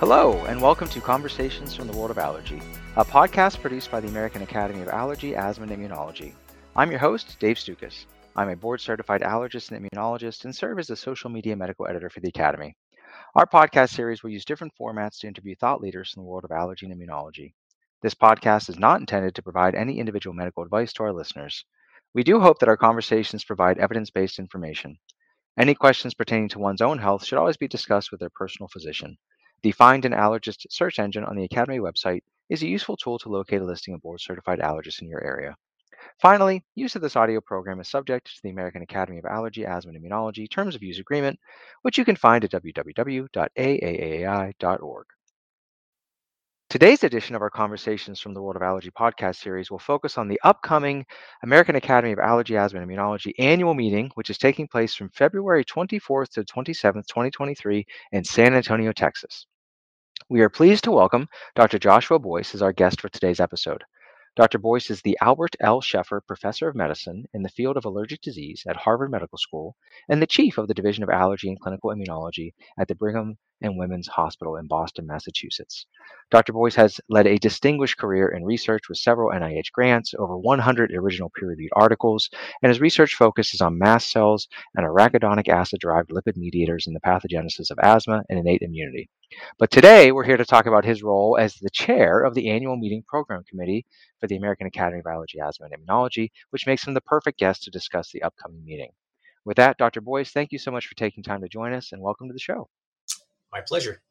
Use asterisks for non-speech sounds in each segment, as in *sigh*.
Hello, and welcome to Conversations from the World of Allergy, a podcast produced by the American Academy of Allergy, Asthma, and Immunology. I'm your host, Dave Stukus. I'm a board certified allergist and immunologist and serve as the social media medical editor for the Academy. Our podcast series will use different formats to interview thought leaders in the world of allergy and immunology. This podcast is not intended to provide any individual medical advice to our listeners. We do hope that our conversations provide evidence based information. Any questions pertaining to one's own health should always be discussed with their personal physician. The Find an Allergist search engine on the Academy website is a useful tool to locate a listing of board certified allergists in your area. Finally, use of this audio program is subject to the American Academy of Allergy, Asthma, and Immunology Terms of Use Agreement, which you can find at www.aaaai.org. Today's edition of our Conversations from the World of Allergy podcast series will focus on the upcoming American Academy of Allergy, Asthma, and Immunology annual meeting, which is taking place from February 24th to 27th, 2023, in San Antonio, Texas. We are pleased to welcome Dr. Joshua Boyce as our guest for today's episode. Dr. Boyce is the Albert L. Sheffer Professor of Medicine in the field of allergic disease at Harvard Medical School and the Chief of the Division of Allergy and Clinical Immunology at the Brigham and Women's Hospital in Boston, Massachusetts. Dr. Boyce has led a distinguished career in research with several NIH grants, over 100 original peer reviewed articles, and his research focuses on mast cells and arachidonic acid derived lipid mediators in the pathogenesis of asthma and innate immunity. But today we're here to talk about his role as the chair of the annual meeting program committee for the American Academy of Allergy, Asthma, and Immunology, which makes him the perfect guest to discuss the upcoming meeting. With that, Dr. Boyce, thank you so much for taking time to join us and welcome to the show. My pleasure.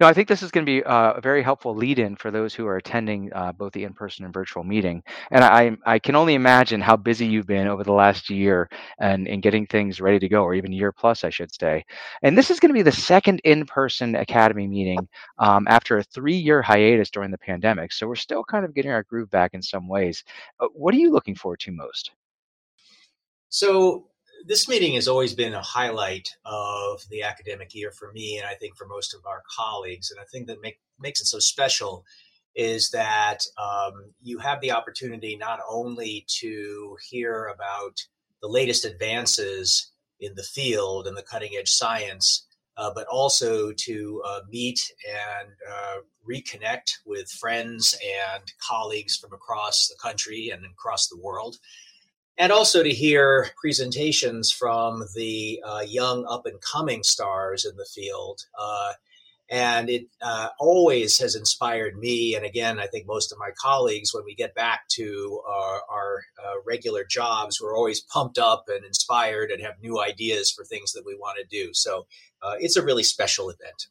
No, I think this is going to be uh, a very helpful lead-in for those who are attending uh, both the in-person and virtual meeting. And I, I can only imagine how busy you've been over the last year and in getting things ready to go, or even year plus, I should say. And this is going to be the second in-person Academy meeting um, after a three-year hiatus during the pandemic. So we're still kind of getting our groove back in some ways. Uh, what are you looking forward to most? So this meeting has always been a highlight of the academic year for me, and I think for most of our colleagues. And I think that make, makes it so special is that um, you have the opportunity not only to hear about the latest advances in the field and the cutting edge science, uh, but also to uh, meet and uh, reconnect with friends and colleagues from across the country and across the world and also to hear presentations from the uh, young up and coming stars in the field. Uh, and it uh, always has inspired me, and again, I think most of my colleagues, when we get back to our, our uh, regular jobs, we're always pumped up and inspired and have new ideas for things that we want to do. So uh, it's a really special event.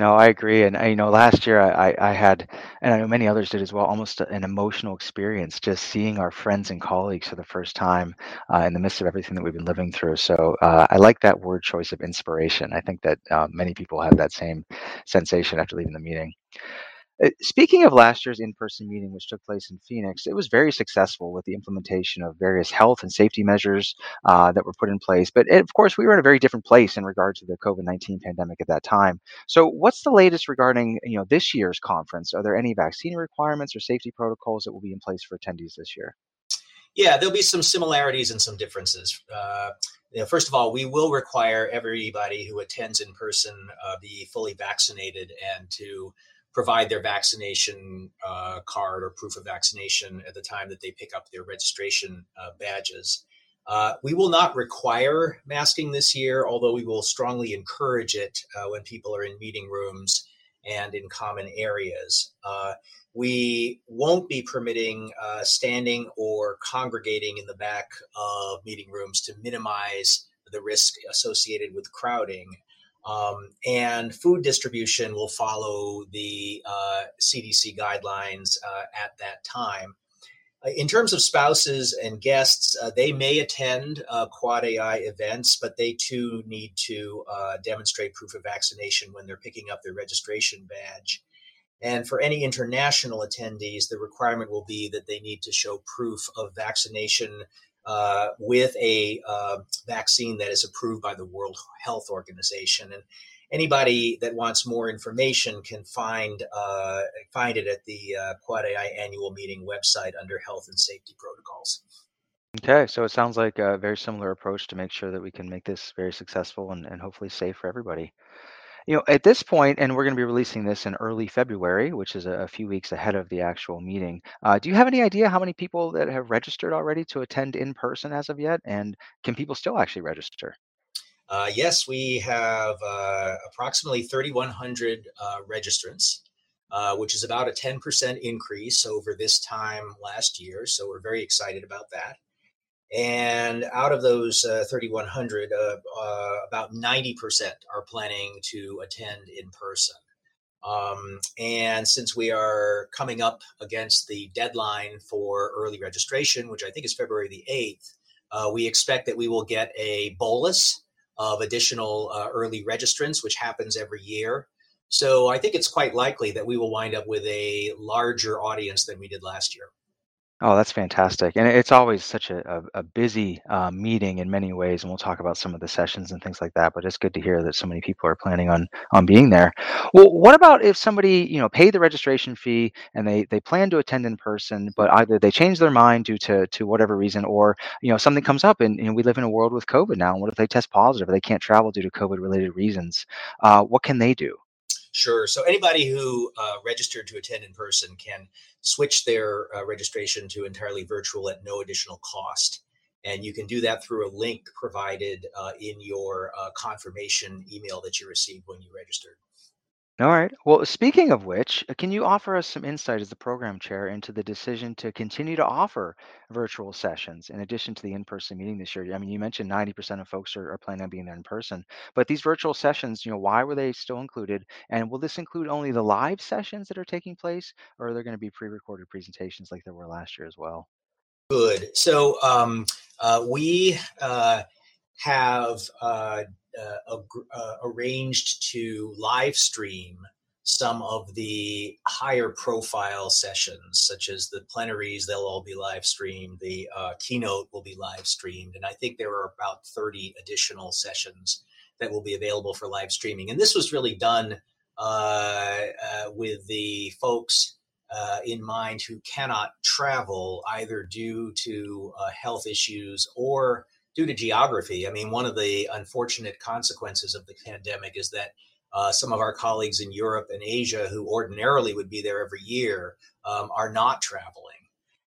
No, I agree. And I, you know, last year I, I had, and I know many others did as well, almost an emotional experience just seeing our friends and colleagues for the first time uh, in the midst of everything that we've been living through. So uh, I like that word choice of inspiration. I think that uh, many people have that same sensation after leaving the meeting. Uh, speaking of last year's in-person meeting, which took place in Phoenix, it was very successful with the implementation of various health and safety measures uh, that were put in place. But it, of course, we were in a very different place in regard to the COVID-19 pandemic at that time. So, what's the latest regarding you know this year's conference? Are there any vaccine requirements or safety protocols that will be in place for attendees this year? Yeah, there'll be some similarities and some differences. Uh, you know, first of all, we will require everybody who attends in person uh, be fully vaccinated and to provide their vaccination uh, card or proof of vaccination at the time that they pick up their registration uh, badges. Uh, we will not require masking this year, although we will strongly encourage it uh, when people are in meeting rooms and in common areas. Uh, we won't be permitting uh, standing or congregating in the back of meeting rooms to minimize the risk associated with crowding. Um, and food distribution will follow the uh, CDC guidelines uh, at that time. Uh, in terms of spouses and guests, uh, they may attend uh, Quad AI events, but they too need to uh, demonstrate proof of vaccination when they're picking up their registration badge. And for any international attendees, the requirement will be that they need to show proof of vaccination uh, with a uh, vaccine that is approved by the World Health Organization. And anybody that wants more information can find uh, find it at the uh, Quad AI annual meeting website under Health and Safety Protocols. Okay, so it sounds like a very similar approach to make sure that we can make this very successful and, and hopefully safe for everybody. You know, at this point, and we're going to be releasing this in early February, which is a, a few weeks ahead of the actual meeting. Uh, do you have any idea how many people that have registered already to attend in person as of yet? And can people still actually register? Uh, yes, we have uh, approximately 3,100 uh, registrants, uh, which is about a 10% increase over this time last year. So we're very excited about that. And out of those uh, 3,100, uh, about 90% are planning to attend in person. Um, and since we are coming up against the deadline for early registration, which I think is February the 8th, we expect that we will get a bolus of additional uh, early registrants, which happens every year. So I think it's quite likely that we will wind up with a larger audience than we did last year. Oh, that's fantastic. And it's always such a, a, a busy uh, meeting in many ways. And we'll talk about some of the sessions and things like that. But it's good to hear that so many people are planning on on being there. Well, what about if somebody, you know, paid the registration fee and they they plan to attend in person, but either they change their mind due to to whatever reason, or you know, something comes up and know, we live in a world with COVID now. And what if they test positive or they can't travel due to COVID related reasons? Uh, what can they do? Sure. So anybody who uh, registered to attend in person can switch their uh, registration to entirely virtual at no additional cost. And you can do that through a link provided uh, in your uh, confirmation email that you received when you registered. All right. Well, speaking of which, uh, can you offer us some insight as the program chair into the decision to continue to offer virtual sessions in addition to the in-person meeting this year? I mean, you mentioned 90% of folks are, are planning on being there in person, but these virtual sessions, you know, why were they still included? And will this include only the live sessions that are taking place, or are there going to be pre-recorded presentations like there were last year as well? Good. So um, uh, we uh, have uh, uh, uh, arranged to live stream some of the higher profile sessions, such as the plenaries, they'll all be live streamed. The uh, keynote will be live streamed. And I think there are about 30 additional sessions that will be available for live streaming. And this was really done uh, uh, with the folks uh, in mind who cannot travel either due to health issues or due to geography. I mean, one of the unfortunate consequences of the pandemic is that uh, some of our colleagues in Europe and Asia, who ordinarily would be there every year, um, are not traveling.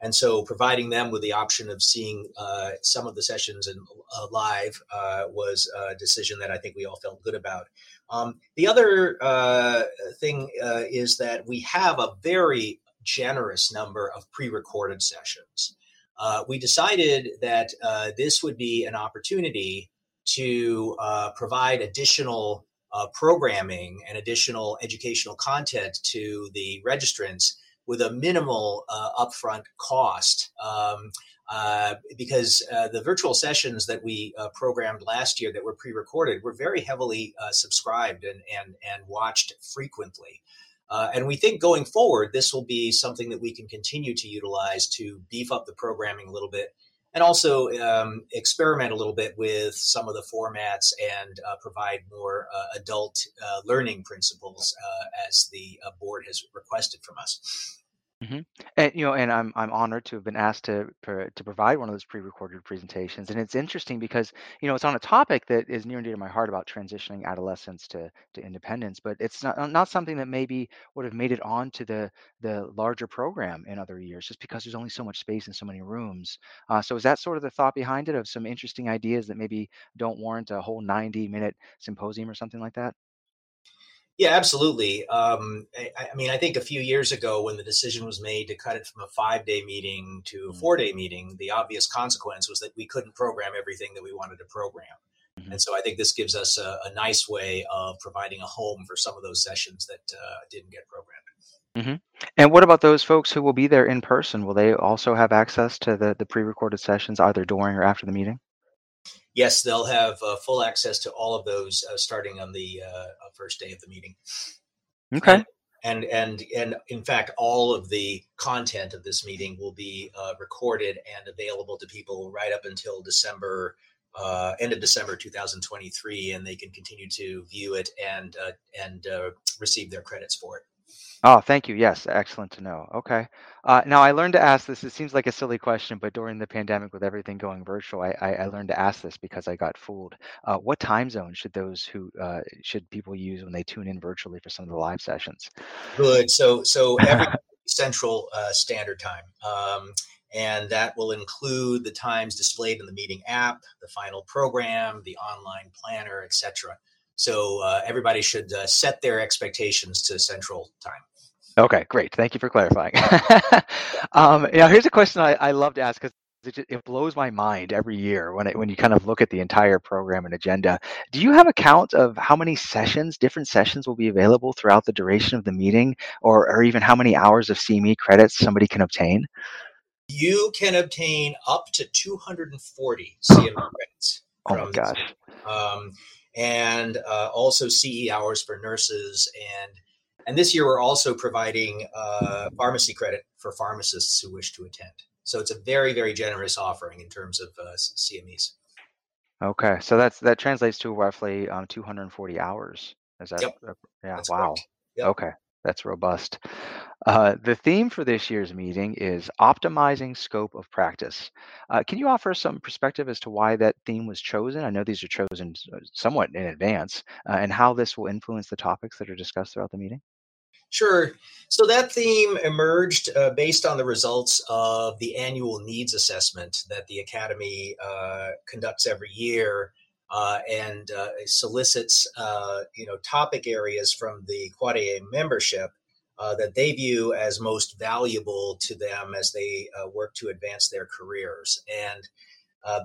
And so, providing them with the option of seeing uh, some of the sessions in, uh, live uh, was a decision that I think we all felt good about. Um, the other uh, thing uh, is that we have a very generous number of pre recorded sessions uh, we decided that uh, this would be an opportunity to uh, provide additional uh, programming and additional educational content to the registrants with a minimal uh, upfront cost. Um, uh, because the virtual sessions that we programmed last year that were pre-recorded were very heavily subscribed and, and, and watched frequently. Uh, and we think going forward, this will be something that we can continue to utilize to beef up the programming a little bit and also um, experiment a little bit with some of the formats and uh, provide more uh, adult uh, learning principles uh, as the uh, board has requested from us. Hmm And you know, and I'm I'm honored to have been asked to to provide one of those pre-recorded presentations. And it's interesting because you know it's on a topic that is near and dear to my heart about transitioning adolescents to to independence. But it's not not something that maybe would have made it onto the the larger program in other years, just because there's only so much space and so many rooms. Uh, so is that sort of the thought behind it of some interesting ideas that maybe don't warrant a whole 90 minute symposium or something like that? Yeah, absolutely. Um, I, I, mean, I think a few years ago, when the decision was made to cut it from a five day meeting to a mm. four day meeting, the obvious consequence was that we couldn't program everything that we wanted to program. Mm-hmm. And so I think this gives us a, a, nice way of providing a home for some of those sessions that uh, didn't get programmed. Mm-hmm. And what about those folks who will be there in person? Will they also have access to the, the pre recorded sessions either during or after the meeting? Yes, they'll have uh, full access to all of those uh, starting on the uh, uh first day of the meeting. Okay. And, and and in fact, all of the content of this meeting will be uh, recorded and available to people right up until December. Uh, end of December 2023, and they can continue to view it and and receive their credits for it. Oh, thank you. Yes, excellent to know. Okay. Uh, now I learned to ask this. It seems like a silly question, but during the pandemic, with everything going virtual, I, I, I learned to ask this because I got fooled. Uh, what time zone should those who uh, should people use when they tune in virtually for some of the live sessions? Good. So so every *laughs* Central uh, Standard Time. Um, and that will include the times displayed in the meeting app, the final program, the online planner, etc. So uh, everybody should uh, set their expectations to Central Time. Okay, great. Thank you for clarifying. *laughs* um, yeah, here's a question I, I love to ask because it, it blows my mind every year when it, when you kind of look at the entire program and agenda. Do you have a count of how many sessions, different sessions, will be available throughout the duration of the meeting, or or even how many hours of CME credits somebody can obtain? You can obtain up to 240 CME credits. Oh my gosh. Um, and uh, also CE hours for nurses and and this year we're also providing uh, pharmacy credit for pharmacists who wish to attend. So it's a very very generous offering in terms of uh, CMEs. Okay, so that's that translates to roughly um, 240 hours. Is that? Yep. Yeah. That's wow. Yep. Okay. That's robust. Uh, the theme for this year's meeting is optimizing scope of practice. Uh, can you offer some perspective as to why that theme was chosen? I know these are chosen uh, somewhat in advance, uh, and how this will influence the topics that are discussed throughout the meeting. Sure. So that theme emerged uh, based on the results of the annual needs assessment that the Academy uh, conducts every year uh, and uh, solicits uh, you know topic areas from the Quad AI membership uh, that they view as most valuable to them as they uh, work to advance their careers. And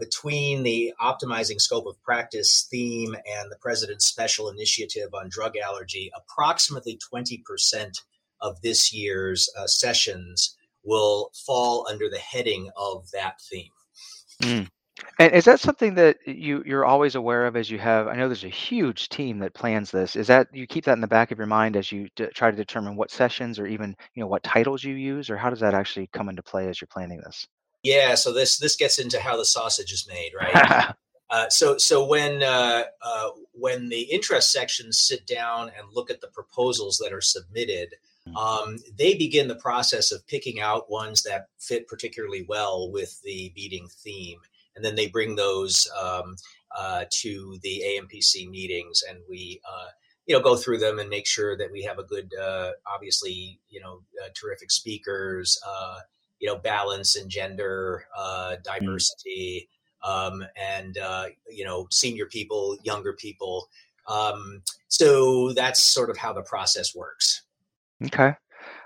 between the optimizing scope of practice theme and the president's special initiative on drug allergy, approximately 20% of this year's sessions will fall under the heading of that theme. Mm. And is that something that you you're always aware of as you have? I know there's a huge team that plans this. Is that you keep that in the back of your mind as you d- try to determine what sessions or even you know what titles you use, or how does that actually come into play as you're planning this? Yeah, so this this gets into how the sausage is made, right? *laughs* uh, so so when uh, uh, when the interest sections sit down and look at the proposals that are submitted, mm. um, they begin the process of picking out ones that fit particularly well with the meeting theme and then they bring those um, uh, to the AMPC meetings, and we uh, you know go through them and make sure that we have a good, uh, obviously you know uh, terrific speakers, uh, you know balance and gender uh, diversity, um, and you know senior people, younger people. Um, so that's sort of how the process works. Okay.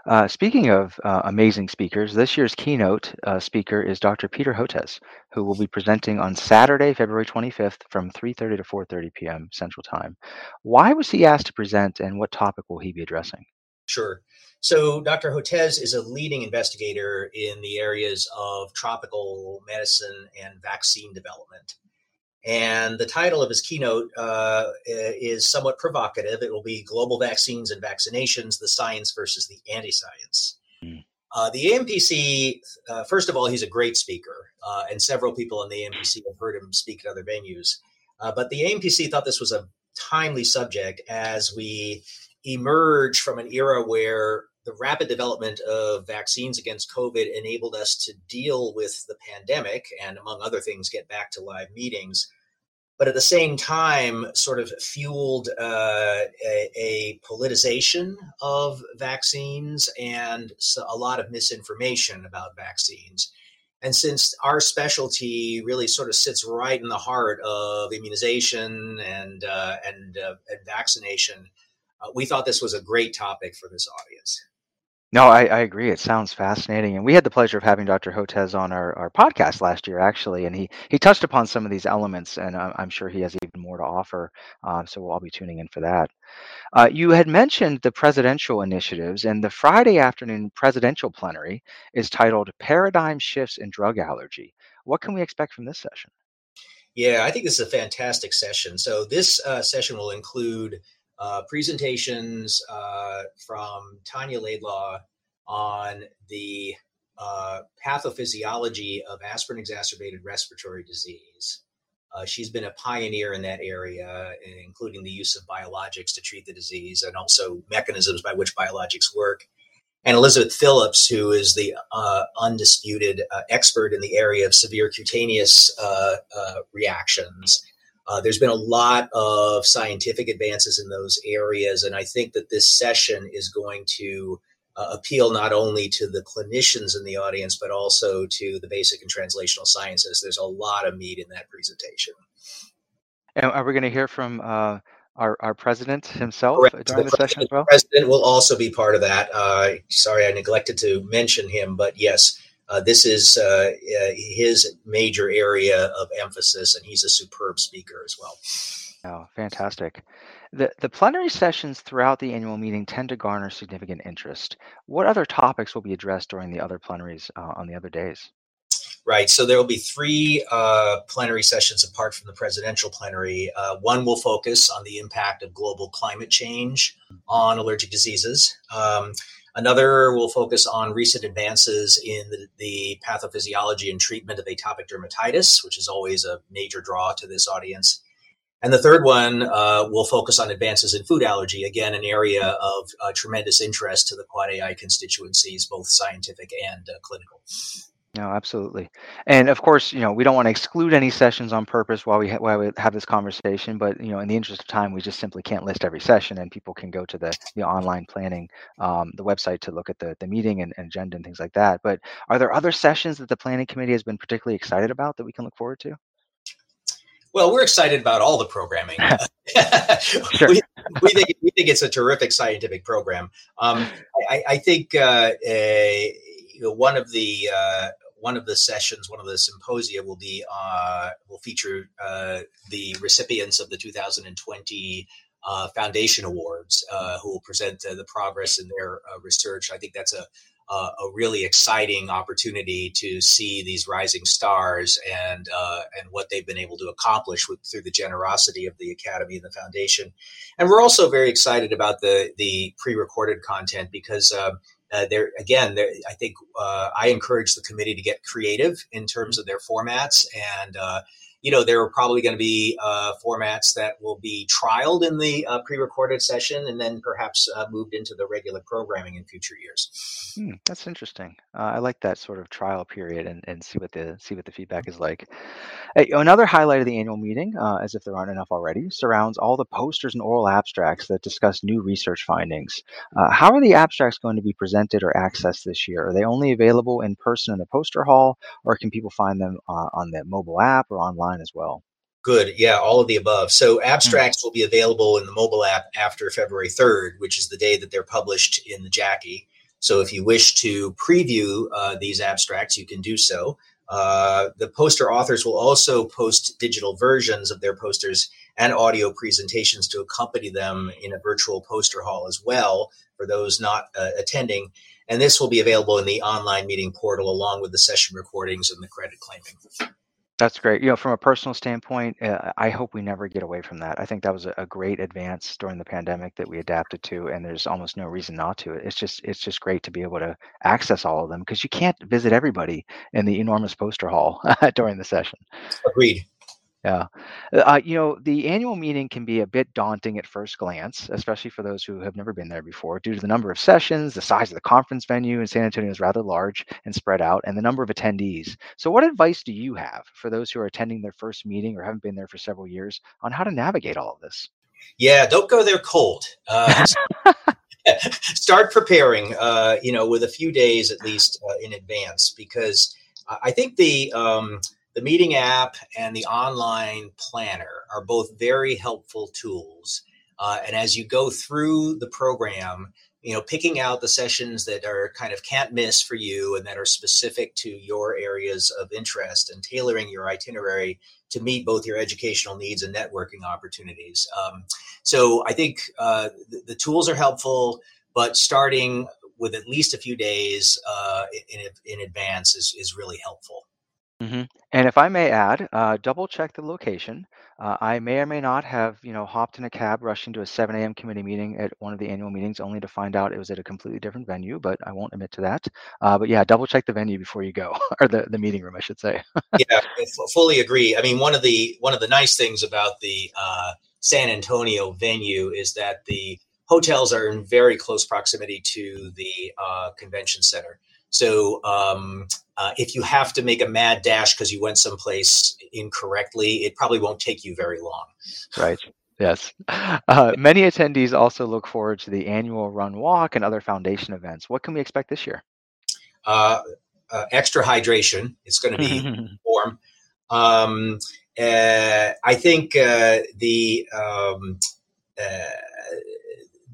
Uh, speaking of uh, amazing speakers, this year's keynote uh, speaker is Dr. Peter Hotez, who will be presenting on Saturday, February 25th from 3.30 to 4.30 p.m. Central Time. Why was he asked to present and what topic will he be addressing? Sure. So Dr. Hotez is a leading investigator in the areas of tropical medicine and vaccine development. And the title of his keynote uh, is somewhat provocative. It will be Global Vaccines and Vaccinations The Science versus the Anti Science. Mm. Uh, the AMPC, uh, first of all, he's a great speaker, uh, and several people in the AMPC have heard him speak at other venues. Uh, but the AMPC thought this was a timely subject as we emerge from an era where the rapid development of vaccines against COVID enabled us to deal with the pandemic and, among other things, get back to live meetings. But at the same time, sort of fueled uh, a, a, politicization of vaccines and a lot of misinformation about vaccines. And since our specialty really sort of sits right in the heart of immunization and uh, and, uh, and vaccination, uh, we thought this was a great topic for this audience. No, I, I agree. It sounds fascinating. And we had the pleasure of having Dr. Hotez on our, our podcast last year, actually. And he, he touched upon some of these elements, and I'm, I'm sure he has even more to offer. Um, so we'll all be tuning in for that. Uh, you had mentioned the presidential initiatives, and the Friday afternoon presidential plenary is titled Paradigm Shifts in Drug Allergy. What can we expect from this session? Yeah, I think this is a fantastic session. So, this uh, session will include uh, presentations uh, from Tanya Laidlaw on the uh, pathophysiology of aspirin exacerbated respiratory disease. Uh, she's been a pioneer in that area, including the use of biologics to treat the disease and also mechanisms by which biologics work. And Elizabeth Phillips, who is the uh, undisputed uh, expert in the area of severe cutaneous reactions. Uh, there's been a lot of scientific advances in those areas, and I think that this session is going to uh, appeal not only to the clinicians in the audience, but also to the basic and translational sciences. There's a lot of meat in that presentation. And are we going to hear from uh, our, our president himself Correct. during the, the session as well? The president will also be part of that. Uh, sorry, I neglected to mention him, but yes, uh, this is uh, uh, his major area of emphasis, and he's a superb speaker as well. Oh, fantastic. The, the plenary sessions throughout the annual meeting tend to garner significant interest. What other topics will be addressed during the other plenaries uh, on the other days? Right. So there will be three uh, plenary sessions apart from the presidential plenary. Uh, one will focus on the impact of global climate change on allergic diseases. Um, another will focus on recent advances in the, the pathophysiology and treatment of atopic dermatitis, which is always a major draw to this audience. And the third one uh, will focus on advances in food allergy, again, an area of uh, tremendous interest to the Quad AI constituencies, both scientific and uh, clinical. No, absolutely. And of course, you know, we don't want to exclude any sessions on purpose while we ha- while we have this conversation, but you know, in the interest of time, we just simply can't list every session, and people can go to the the online planning, um, the website to look at the the meeting and, and agenda and things like that. But are there other sessions that the planning committee has been particularly excited about that we can look forward to? Well, we're excited about all the programming. *laughs* *laughs* sure. we, we, think we think it's a terrific scientific program. Um, I, I, think uh, a, one of the uh, one of the sessions, one of the symposia will be uh, will feature uh, the recipients of the 2020 uh, Foundation Awards, uh, who will present the progress in their research. I think that's a uh, a really exciting opportunity to see these rising stars and uh, and what they've been able to accomplish with through the generosity of the academy and the foundation. And we're also very excited about the the pre-recorded content because. Uh, uh, there again, there, I think uh, I encourage the committee to get creative in terms of their formats and uh, you know, there are probably going to be uh, formats that will be trialed in the uh, pre-recorded session and then perhaps uh, moved into the regular programming in future years. Hmm, that's interesting. Uh, I like that sort of trial period and, and see what the see what the feedback is like. Another highlight of the annual meeting, uh, as if there aren't enough already, surrounds all the posters and oral abstracts that discuss new research findings. Uh, how are the abstracts going to be presented or accessed this year? Are they only available in person in the poster hall, or can people find them on the mobile app or online? Online as well. Good. Yeah, all of the above. So hmm. abstracts mm-hmm. will be available in the mobile app after February 3rd, which is the day that they're published in the JACI. So if you wish to preview uh, these abstracts, you can do so. Uh, the poster authors will also post digital versions of their posters and audio presentations to accompany them in a virtual poster hall as well for those not uh, attending. And this will be available in the online meeting portal along with the session recordings and the credit claiming. That's great. You know, from a personal standpoint, uh, I hope we never get away from that. I think that was a, a great advance during the pandemic that we adapted to, and there's almost no reason not to. It's just it's just great to be able to access all of them because you can't visit everybody in the enormous poster hall *laughs* during the session. Agreed. Yeah. Uh, you know, the annual meeting can be a bit daunting at first glance, especially for those who have never been there before, due to the number of sessions, the size of the conference venue in San Antonio is rather large and spread out, and the number of attendees. So, what advice do you have for those who are attending their first meeting or haven't been there for several years on how to navigate all of this? Yeah, don't go there cold. Uh, *laughs* *laughs* start preparing, uh, you know, with a few days at least uh, in advance, because I think the um, the meeting app and the online planner are both very helpful tools. Uh, and as you go through the program, you know, picking out the sessions that are kind of can't miss for you and that are specific to your areas of interest and tailoring your itinerary to meet both your educational needs and networking opportunities. Um, so I think uh, the, the, tools are helpful, but starting with at least a few days uh, in, in advance is, is really helpful. Hmm And if I may add, uh, double check the location. Uh, I may or may not have, you know, hopped in a cab rushing to a 7 a.m. committee meeting at one of the annual meetings, only to find out it was at a completely different venue. But I won't admit to that. Uh, but yeah, double check the venue before you go, *laughs* or the, the meeting room, I should say. *laughs* yeah, I f- fully agree. I mean, one of the one of the nice things about the uh, San Antonio venue is that the hotels are in very close proximity to the uh, convention center. So um, uh, if you have to make a mad dash because you went someplace incorrectly, it probably won't take you very long. Right. Yes. Uh, many attendees also look forward to the annual Run Walk and other foundation events. What can we expect this year? Uh, uh, extra hydration. It's going to be *laughs* warm. Um, uh, I think uh, the um, uh,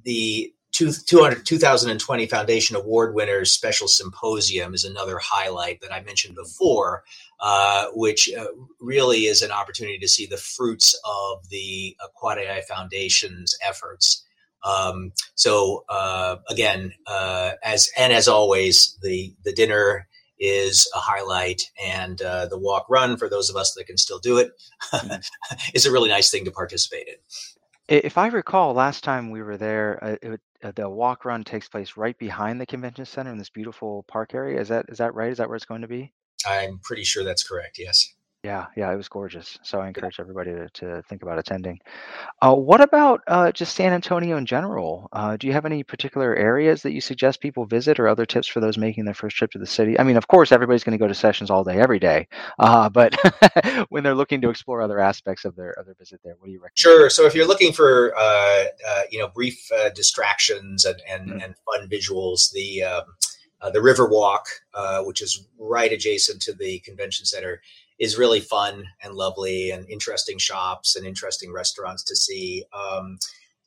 the two, 200, 2020 Foundation Award Winners Special Symposium is another highlight that I mentioned before, uh, which uh, really is an opportunity to see the fruits of the Quad AI Foundation's efforts. Um, so uh, again, uh, as and as always, the the dinner is a highlight, and uh, the walk run for those of us that can still do it *laughs* mm-hmm. a really nice thing to participate in. If I recall, last time we were there, uh, it, uh, the walk run takes place right behind the convention center in this beautiful park area. Is that is that right? Is that where it's going to be? I'm pretty sure that's correct. Yes. Yeah, yeah, it was gorgeous. So I encourage everybody to, to think about attending. Uh, what about uh, just San Antonio in general? Uh, do you have any particular areas that you suggest people visit, or other tips for those making their first trip to the city? I mean, of course, everybody's going to go to sessions all day, every day, uh, but *laughs* when they're looking to explore other aspects of their of their visit there, what do you recommend? Sure. So if you're looking for uh, uh, you know brief distractions and and, mm-hmm. and fun visuals, the um, the River Walk, which is right adjacent to the convention center is really fun and lovely and interesting shops and interesting restaurants to see. Um,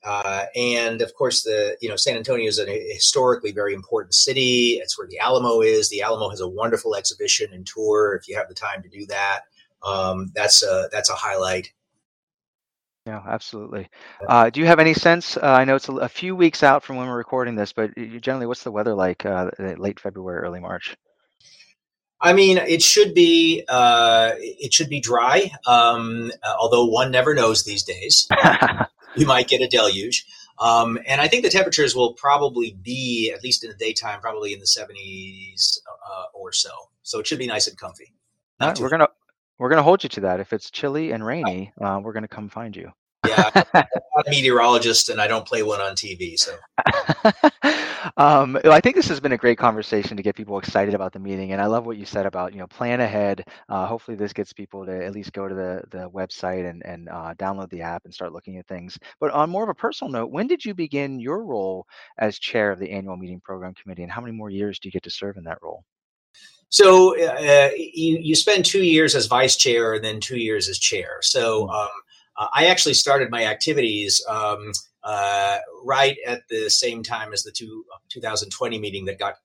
uh, and of course, the you know San Antonio is a historically very important city. It's where the Alamo is. The Alamo has a wonderful exhibition and tour. If you have the time to do that, um, that's a that's a highlight. Yeah, absolutely. Uh, do you have any sense? Uh, I know it's a, a, few weeks out from when we're recording this, but generally, what's the weather like uh, late February, early March? I mean, it should be uh, it should be dry. Um, although one never knows these days, *laughs* you might get a deluge. Um, and I think the temperatures will probably be, at least in the daytime, probably in the 70s uh, or so. So it should be nice and comfy. Right, we're gonna we're gonna hold you to that. If it's chilly and rainy, uh, we're gonna come find you. Yeah, I'm not a meteorologist, and I don't play one on TV. So *laughs* um, I think this has been a great conversation to get people excited about the meeting, and I love what you said about you know plan ahead. Uh, hopefully, this gets people to at least go to the the website and and uh, download the app and start looking at things. But on more of a personal note, when did you begin your role as chair of the annual meeting program committee, and how many more years do you get to serve in that role? So uh, you you spend two years as vice chair and then two years as chair. So hmm. um, uh, I actually started my activities. Um, uh, right at the same time as the two, 2020 meeting that got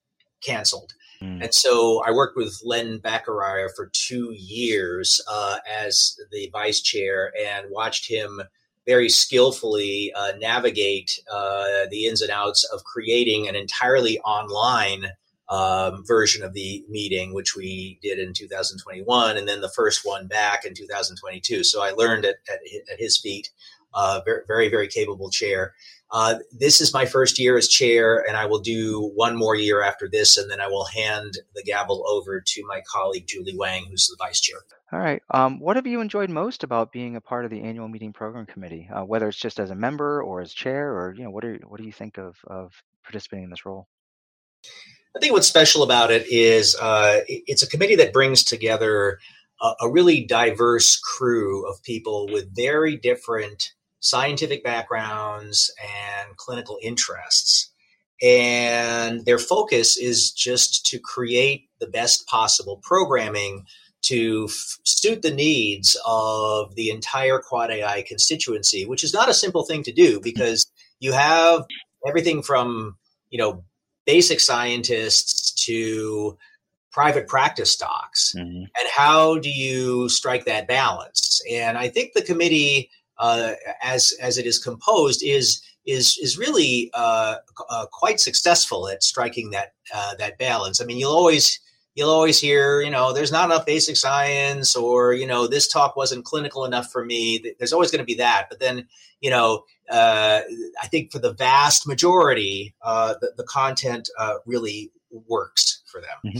canceled. Mm. And so I worked with Len Bacharier for two years uh, as the vice chair and watched him very skillfully uh, navigate uh, the ins and outs of creating an entirely online um, version of the meeting, which we did in 2021, and then the first one back in 2022. So I learned at, at, at his feet uh, very, very, very capable chair. Uh, this is my first year as chair, and I will do one more year after this, and then I will hand the gavel over to my colleague Julie Wang, who's the vice chair. All right. Um, what have you enjoyed most about being a part of the annual meeting program committee, uh, whether it's just as a member or as chair, or you know, what are what do you think of of participating in this role? I think what's special about it is uh, it's a committee that brings together a, a really diverse crew of people with very different scientific backgrounds and clinical interests. And their focus is just to create the best possible programming to f- suit the needs of the entire Quad AI constituency, which is not a simple thing to do because you have everything from, you know, basic scientists to private practice docs. Mm-hmm. And how do you strike that balance? And I think the committee uh, as as it is composed is is is really uh, uh, quite successful at striking that uh, that balance. I mean, you'll always you'll always hear, you know, there's not enough basic science, or you know, this talk wasn't clinical enough for me. There's always going to be that. But then, you know, uh, I think for the vast majority, uh, the, the content uh, really works for them. Mm-hmm.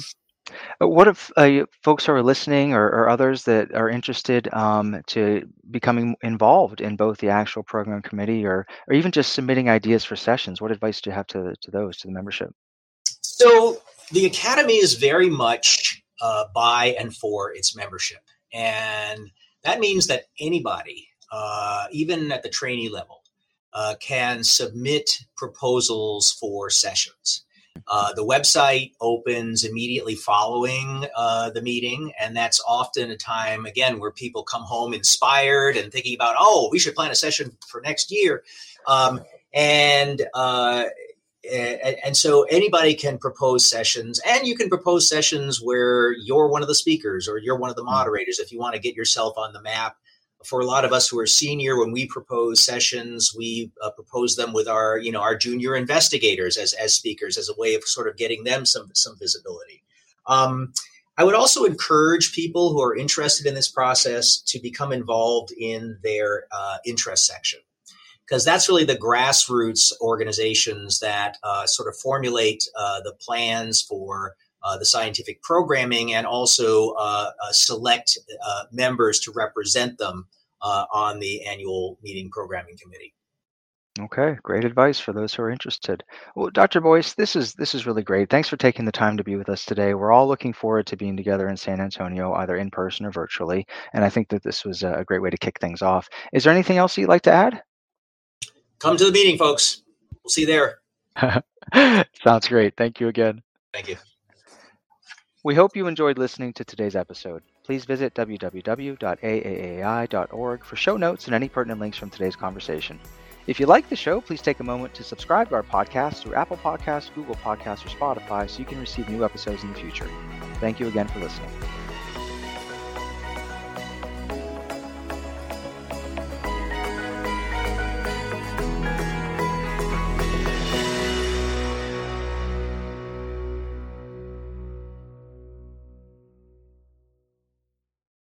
Uh, what if uh, folks who are listening or, or, others that are interested um, to becoming involved in both the actual program committee or, or even just submitting ideas for sessions? What advice do you have to, to those, to the membership? So the Academy is very much uh, by and for its membership. And that means that anybody, uh, even at the trainee level, uh, can submit proposals for sessions. Uh, the website opens immediately following uh, the meeting, and that's often a time, again, where people come home inspired and thinking about, oh, we should plan a session for next year. Um, and uh, and, so anybody can propose sessions and you can propose sessions where you're one of the speakers or you're one of the mm. moderators if you want to get yourself on the map for a lot of us who are senior, when we propose sessions, we uh, propose them with our, you know, our junior investigators as, as speakers as a way of sort of getting them some, some visibility. Um, I would also encourage people who are interested in this process to become involved in their uh, interest section because that's really the grassroots organizations that uh, sort of formulate uh, the plans for uh, the scientific programming and also uh, uh, select uh, members to represent them uh, on the annual meeting programming committee. Okay, great advice for those who are interested. Well, Dr. Boyce, this is this is really great. Thanks for taking the time to be with us today. We're all looking forward to being together in San Antonio, either in person or virtually. And I think that this was a great way to kick things off. Is there anything else you'd like to add? Come to the meeting, folks. We'll see you there. *laughs* Sounds great. Thank you again. Thank you. We hope you enjoyed listening to today's episode. Please visit www.aaaai.org for show notes and any pertinent links from today's conversation. If you like the show, please take a moment to subscribe to our podcast through Apple Podcasts, Google Podcasts, or Spotify so you can receive new episodes in the future. Thank you again for listening.